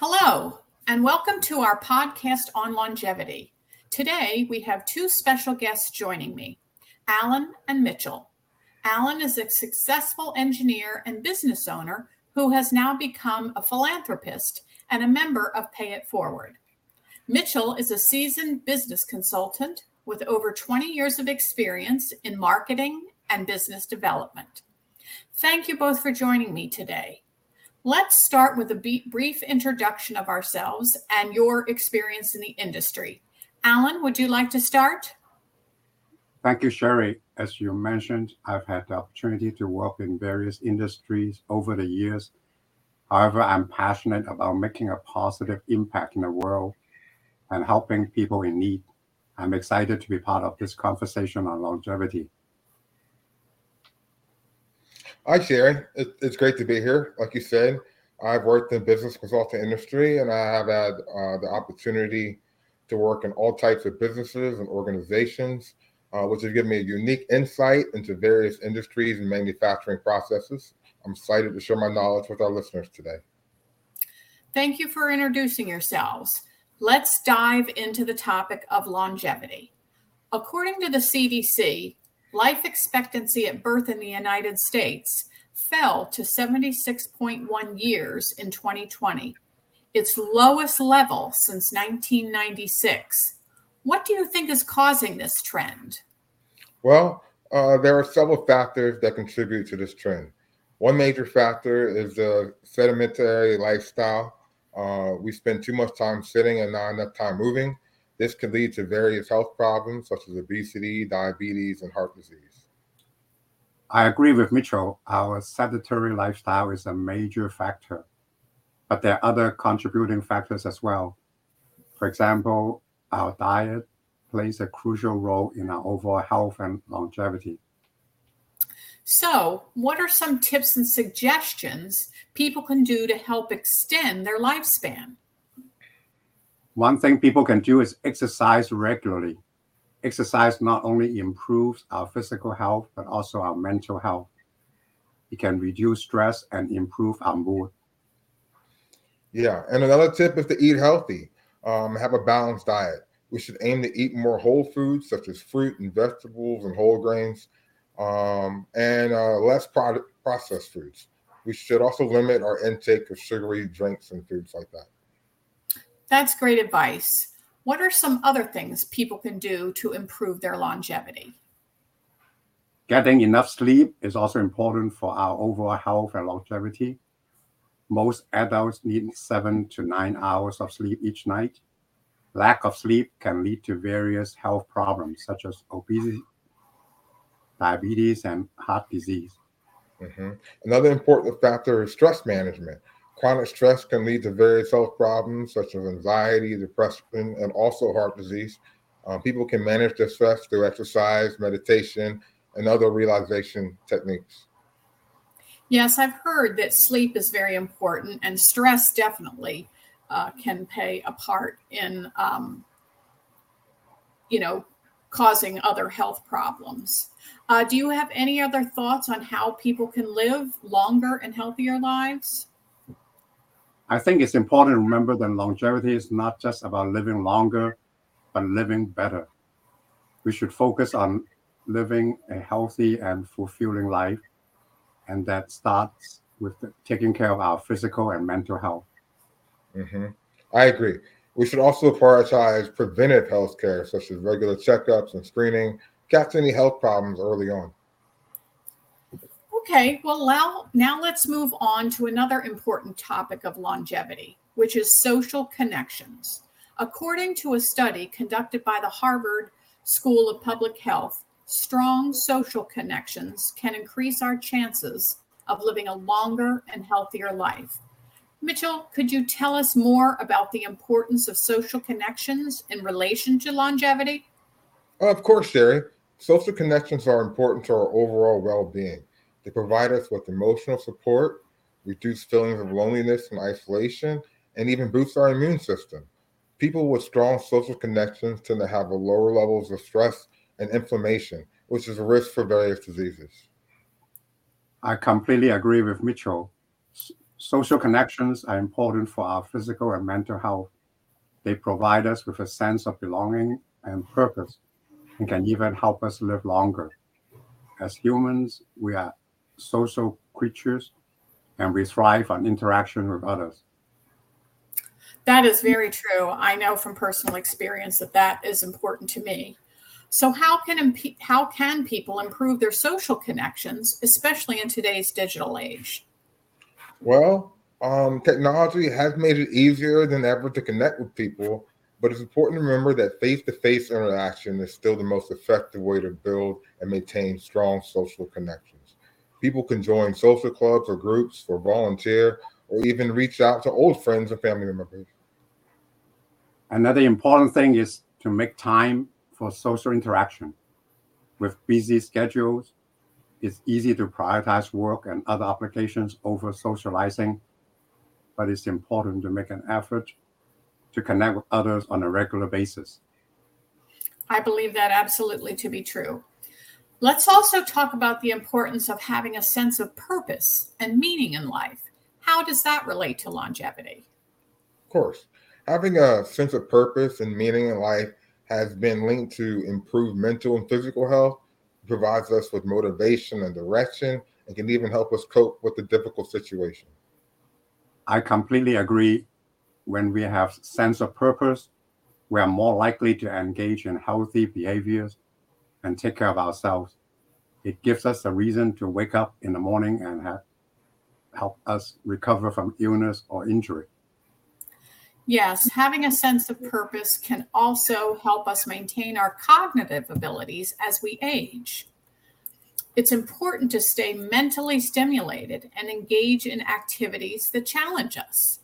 Hello, and welcome to our podcast on longevity. Today, we have two special guests joining me Alan and Mitchell. Alan is a successful engineer and business owner who has now become a philanthropist and a member of Pay It Forward. Mitchell is a seasoned business consultant with over 20 years of experience in marketing and business development. Thank you both for joining me today. Let's start with a brief introduction of ourselves and your experience in the industry. Alan, would you like to start? Thank you, Sherry. As you mentioned, I've had the opportunity to work in various industries over the years. However, I'm passionate about making a positive impact in the world and helping people in need. I'm excited to be part of this conversation on longevity. Hi, Sharon. It's great to be here. Like you said, I've worked in business consulting industry, and I have had uh, the opportunity to work in all types of businesses and organizations, uh, which has given me a unique insight into various industries and manufacturing processes. I'm excited to share my knowledge with our listeners today. Thank you for introducing yourselves. Let's dive into the topic of longevity. According to the CDC, life expectancy at birth in the United States fell to 76.1 years in 2020, its lowest level since 1996. What do you think is causing this trend? Well, uh, there are several factors that contribute to this trend. One major factor is the sedentary lifestyle. Uh, we spend too much time sitting and not enough time moving. This can lead to various health problems such as obesity, diabetes, and heart disease. I agree with Mitchell. Our sedentary lifestyle is a major factor, but there are other contributing factors as well. For example, our diet plays a crucial role in our overall health and longevity. So, what are some tips and suggestions people can do to help extend their lifespan? One thing people can do is exercise regularly. Exercise not only improves our physical health, but also our mental health. It can reduce stress and improve our mood. Yeah, and another tip is to eat healthy. Um, have a balanced diet. We should aim to eat more whole foods such as fruit and vegetables and whole grains, um, and uh, less product, processed foods. We should also limit our intake of sugary drinks and foods like that. That's great advice. What are some other things people can do to improve their longevity? Getting enough sleep is also important for our overall health and longevity. Most adults need seven to nine hours of sleep each night. Lack of sleep can lead to various health problems such as obesity, diabetes, and heart disease. Mm-hmm. Another important factor is stress management. Chronic stress can lead to various health problems such as anxiety, depression, and also heart disease. Um, people can manage their stress through exercise, meditation, and other relaxation techniques. Yes, I've heard that sleep is very important, and stress definitely uh, can play a part in, um, you know, causing other health problems. Uh, do you have any other thoughts on how people can live longer and healthier lives? I think it's important to remember that longevity is not just about living longer, but living better. We should focus on living a healthy and fulfilling life, and that starts with taking care of our physical and mental health. Mm-hmm. I agree. We should also prioritize preventive health care, such as regular checkups and screening, catch any health problems early on. Okay, well, now, now let's move on to another important topic of longevity, which is social connections. According to a study conducted by the Harvard School of Public Health, strong social connections can increase our chances of living a longer and healthier life. Mitchell, could you tell us more about the importance of social connections in relation to longevity? Of course, Sherry. Social connections are important to our overall well being. They provide us with emotional support, reduce feelings of loneliness and isolation, and even boost our immune system. People with strong social connections tend to have lower levels of stress and inflammation, which is a risk for various diseases. I completely agree with Mitchell. Social connections are important for our physical and mental health. They provide us with a sense of belonging and purpose and can even help us live longer. As humans, we are social creatures and we thrive on interaction with others. That is very true. I know from personal experience that that is important to me. So how can how can people improve their social connections, especially in today's digital age? Well, um, technology has made it easier than ever to connect with people, but it's important to remember that face-to-face interaction is still the most effective way to build and maintain strong social connections. People can join social clubs or groups or volunteer or even reach out to old friends and family members. Another important thing is to make time for social interaction. With busy schedules, it's easy to prioritize work and other applications over socializing, but it's important to make an effort to connect with others on a regular basis. I believe that absolutely to be true. Let's also talk about the importance of having a sense of purpose and meaning in life. How does that relate to longevity? Of course. Having a sense of purpose and meaning in life has been linked to improved mental and physical health, provides us with motivation and direction, and can even help us cope with the difficult situation. I completely agree. When we have sense of purpose, we are more likely to engage in healthy behaviors and take care of ourselves. It gives us a reason to wake up in the morning and have, help us recover from illness or injury. Yes, having a sense of purpose can also help us maintain our cognitive abilities as we age. It's important to stay mentally stimulated and engage in activities that challenge us.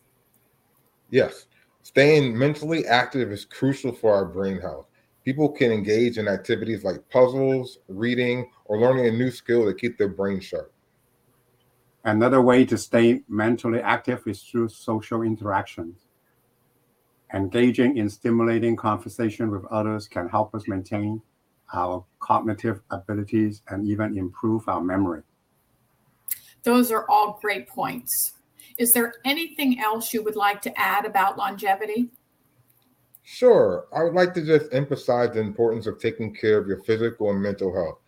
Yes, staying mentally active is crucial for our brain health. People can engage in activities like puzzles, reading, or learning a new skill to keep their brain sharp. Another way to stay mentally active is through social interactions. Engaging in stimulating conversation with others can help us maintain our cognitive abilities and even improve our memory. Those are all great points. Is there anything else you would like to add about longevity? Sure. I would like to just emphasize the importance of taking care of your physical and mental health.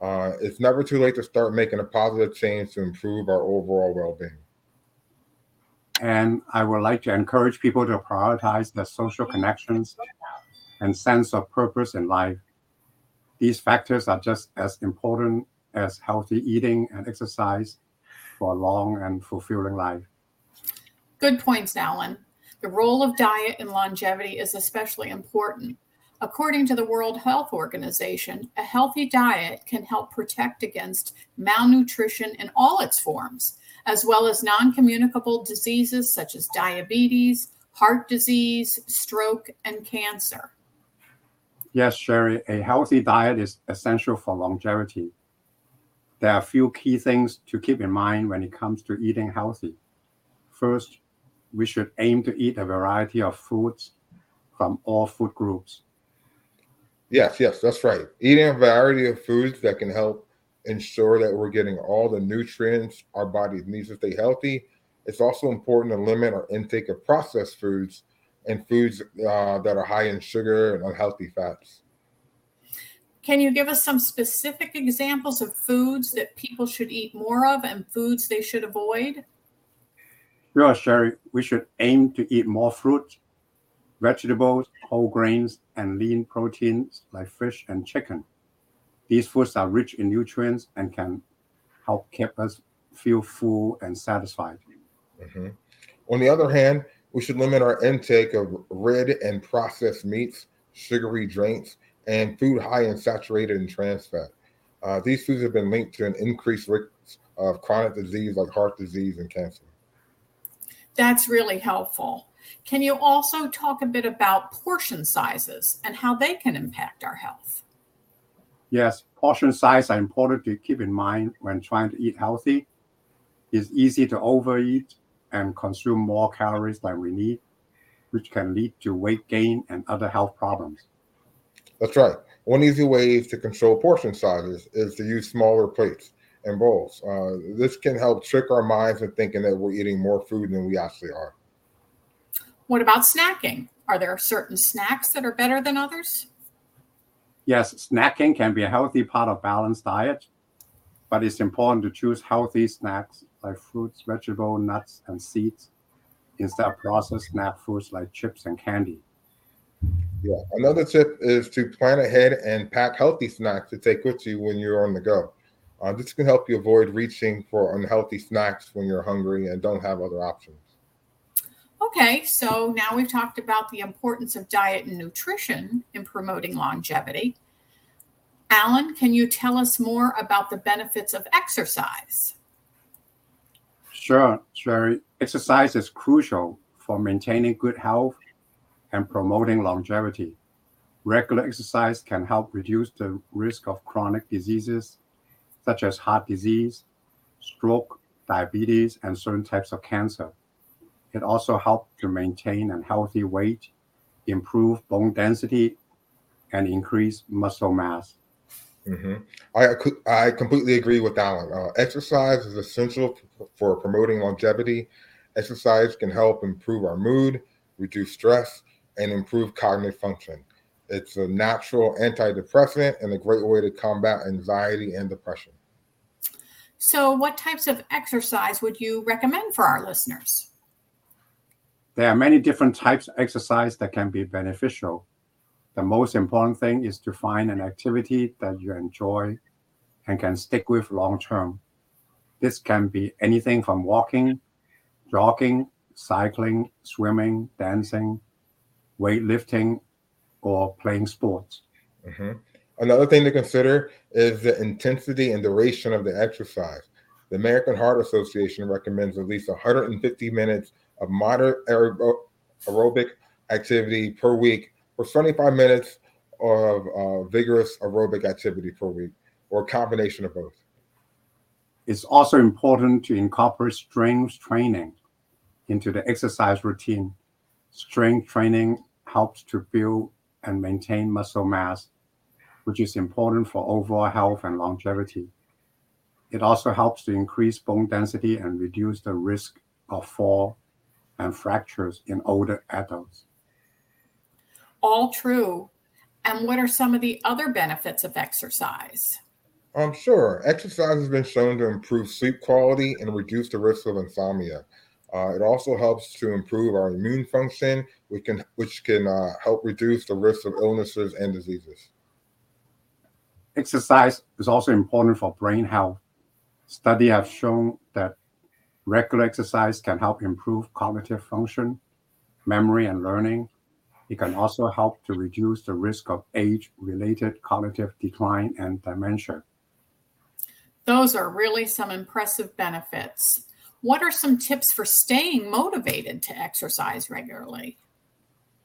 Uh, it's never too late to start making a positive change to improve our overall well being. And I would like to encourage people to prioritize their social connections and sense of purpose in life. These factors are just as important as healthy eating and exercise for a long and fulfilling life. Good points, Alan. The role of diet in longevity is especially important. According to the World Health Organization, a healthy diet can help protect against malnutrition in all its forms, as well as non communicable diseases such as diabetes, heart disease, stroke, and cancer. Yes, Sherry, a healthy diet is essential for longevity. There are a few key things to keep in mind when it comes to eating healthy. First, we should aim to eat a variety of foods from all food groups. Yes, yes, that's right. Eating a variety of foods that can help ensure that we're getting all the nutrients our body needs to stay healthy. It's also important to limit our intake of processed foods and foods uh, that are high in sugar and unhealthy fats. Can you give us some specific examples of foods that people should eat more of and foods they should avoid? Sure, Sherry. We should aim to eat more fruit, vegetables, whole grains, and lean proteins like fish and chicken. These foods are rich in nutrients and can help keep us feel full and satisfied. Mm-hmm. On the other hand, we should limit our intake of red and processed meats, sugary drinks, and food high in saturated and trans fat. Uh, these foods have been linked to an increased risk of chronic disease like heart disease and cancer. That's really helpful. Can you also talk a bit about portion sizes and how they can impact our health? Yes, portion size are important to keep in mind when trying to eat healthy. It's easy to overeat and consume more calories than we need, which can lead to weight gain and other health problems. That's right. One easy way to control portion sizes is to use smaller plates and bowls. Uh, this can help trick our minds into thinking that we're eating more food than we actually are. What about snacking? Are there certain snacks that are better than others? Yes, snacking can be a healthy part of balanced diet, but it's important to choose healthy snacks like fruits, vegetables, nuts, and seeds instead of processed snack foods like chips and candy. Yeah. Another tip is to plan ahead and pack healthy snacks to take with you when you're on the go. Uh, this can help you avoid reaching for unhealthy snacks when you're hungry and don't have other options. Okay, so now we've talked about the importance of diet and nutrition in promoting longevity. Alan, can you tell us more about the benefits of exercise? Sure, Sherry. Exercise is crucial for maintaining good health and promoting longevity. Regular exercise can help reduce the risk of chronic diseases such as heart disease, stroke, diabetes, and certain types of cancer. It also helps to maintain a healthy weight, improve bone density, and increase muscle mass. Mm-hmm. I I completely agree with Alan. Uh, exercise is essential for promoting longevity. Exercise can help improve our mood, reduce stress, and improve cognitive function. It's a natural antidepressant and a great way to combat anxiety and depression. So, what types of exercise would you recommend for our listeners? There are many different types of exercise that can be beneficial. The most important thing is to find an activity that you enjoy and can stick with long term. This can be anything from walking, jogging, cycling, swimming, dancing, weightlifting, or playing sports. Mm-hmm. Another thing to consider is the intensity and duration of the exercise. The American Heart Association recommends at least 150 minutes of moderate aerobic activity per week or 25 minutes of uh, vigorous aerobic activity per week or a combination of both. It's also important to incorporate strength training into the exercise routine. Strength training helps to build and maintain muscle mass, which is important for overall health and longevity. It also helps to increase bone density and reduce the risk of fall and fractures in older adults. All true. And what are some of the other benefits of exercise? Um, sure. Exercise has been shown to improve sleep quality and reduce the risk of insomnia. Uh, it also helps to improve our immune function, which can which can uh, help reduce the risk of illnesses and diseases. Exercise is also important for brain health. Studies have shown that regular exercise can help improve cognitive function, memory, and learning. It can also help to reduce the risk of age-related cognitive decline and dementia. Those are really some impressive benefits. What are some tips for staying motivated to exercise regularly?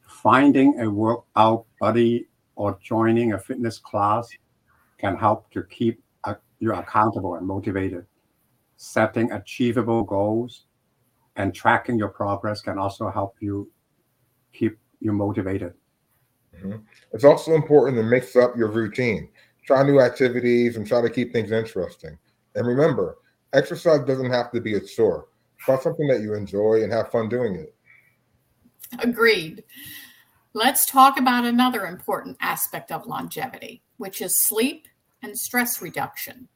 Finding a workout buddy or joining a fitness class can help to keep you accountable and motivated. Setting achievable goals and tracking your progress can also help you keep you motivated. Mm-hmm. It's also important to mix up your routine try new activities and try to keep things interesting. And remember, exercise doesn't have to be a chore. Find something that you enjoy and have fun doing it. Agreed. Let's talk about another important aspect of longevity, which is sleep and stress reduction.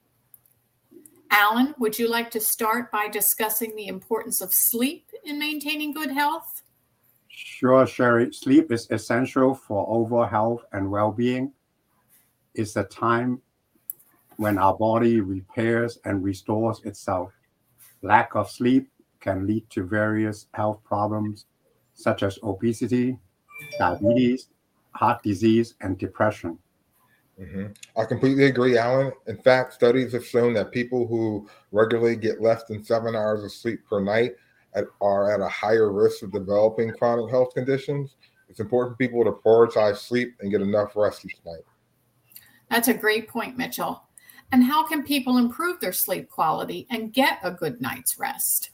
Alan, would you like to start by discussing the importance of sleep in maintaining good health? Sure, Sherry. Sleep is essential for overall health and well being It's the time when our body repairs and restores itself. Lack of sleep can lead to various health problems such as obesity, diabetes, heart disease, and depression. Mm-hmm. I completely agree, Alan. In fact, studies have shown that people who regularly get less than seven hours of sleep per night at, are at a higher risk of developing chronic health conditions. It's important for people to prioritize sleep and get enough rest each night. That's a great point, Mitchell. And how can people improve their sleep quality and get a good night's rest?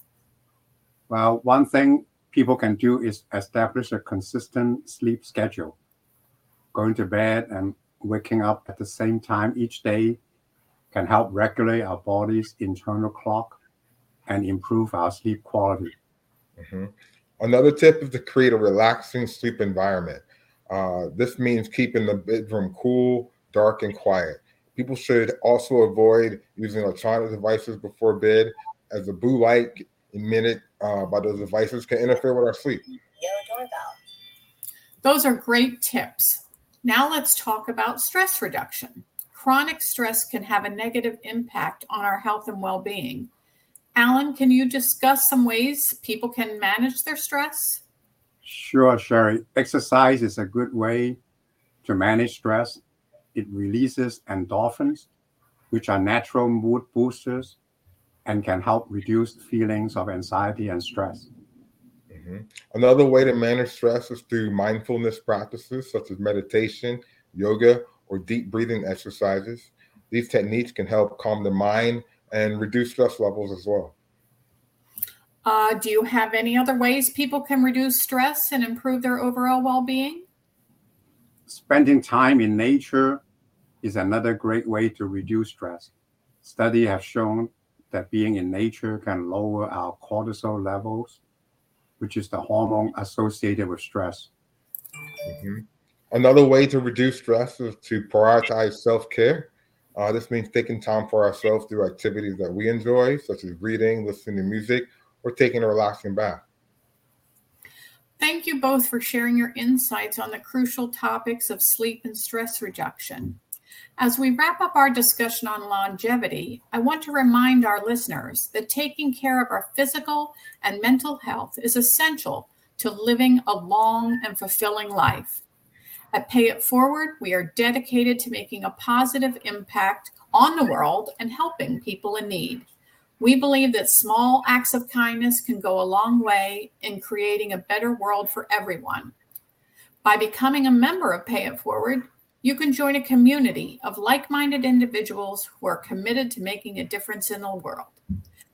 Well, one thing people can do is establish a consistent sleep schedule. Going to bed and waking up at the same time each day can help regulate our body's internal clock and improve our sleep quality. Mhm. Another tip is to create a relaxing sleep environment. Uh, this means keeping the bedroom cool, dark, and quiet. People should also avoid using electronic devices before bed, as the blue light emitted uh, by those devices can interfere with our sleep. Doorbell. Those are great tips. Now let's talk about stress reduction. Chronic stress can have a negative impact on our health and well being. Alan, can you discuss some ways people can manage their stress? Sure, Sherry. Exercise is a good way to manage stress. It releases endorphins, which are natural mood boosters and can help reduce feelings of anxiety and stress. Mhm. Another way to manage stress is through mindfulness practices such as meditation, yoga, or deep breathing exercises. These techniques can help calm the mind and reduce stress levels as well. Uh, do you have any other ways people can reduce stress and improve their overall well being? Spending time in nature is another great way to reduce stress. Studies have shown that being in nature can lower our cortisol levels, which is the hormone associated with stress. Mhm. Another way to reduce stress is to prioritize self care. Uh, this means taking time for ourselves through activities that we enjoy, such as reading, listening to music, or taking a relaxing bath. Thank you both for sharing your insights on the crucial topics of sleep and stress reduction. As we wrap up our discussion on longevity, I want to remind our listeners that taking care of our physical and mental health is essential to living a long and fulfilling life. At Pay It Forward, we are dedicated to making a positive impact on the world and helping people in need. We believe that small acts of kindness can go a long way in creating a better world for everyone. By becoming a member of Pay It Forward, you can join a community of like minded individuals who are committed to making a difference in the world.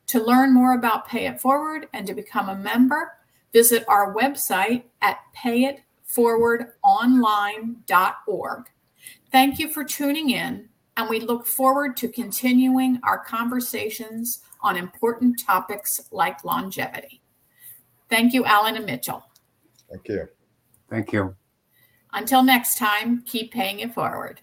To learn more about Pay It Forward and to become a member, visit our website at payitforwardonline.org. Thank you for tuning in, and we look forward to continuing our conversations on important topics like longevity. Thank you, Alan and Mitchell. Thank you. Thank you. Until next time, keep paying it forward.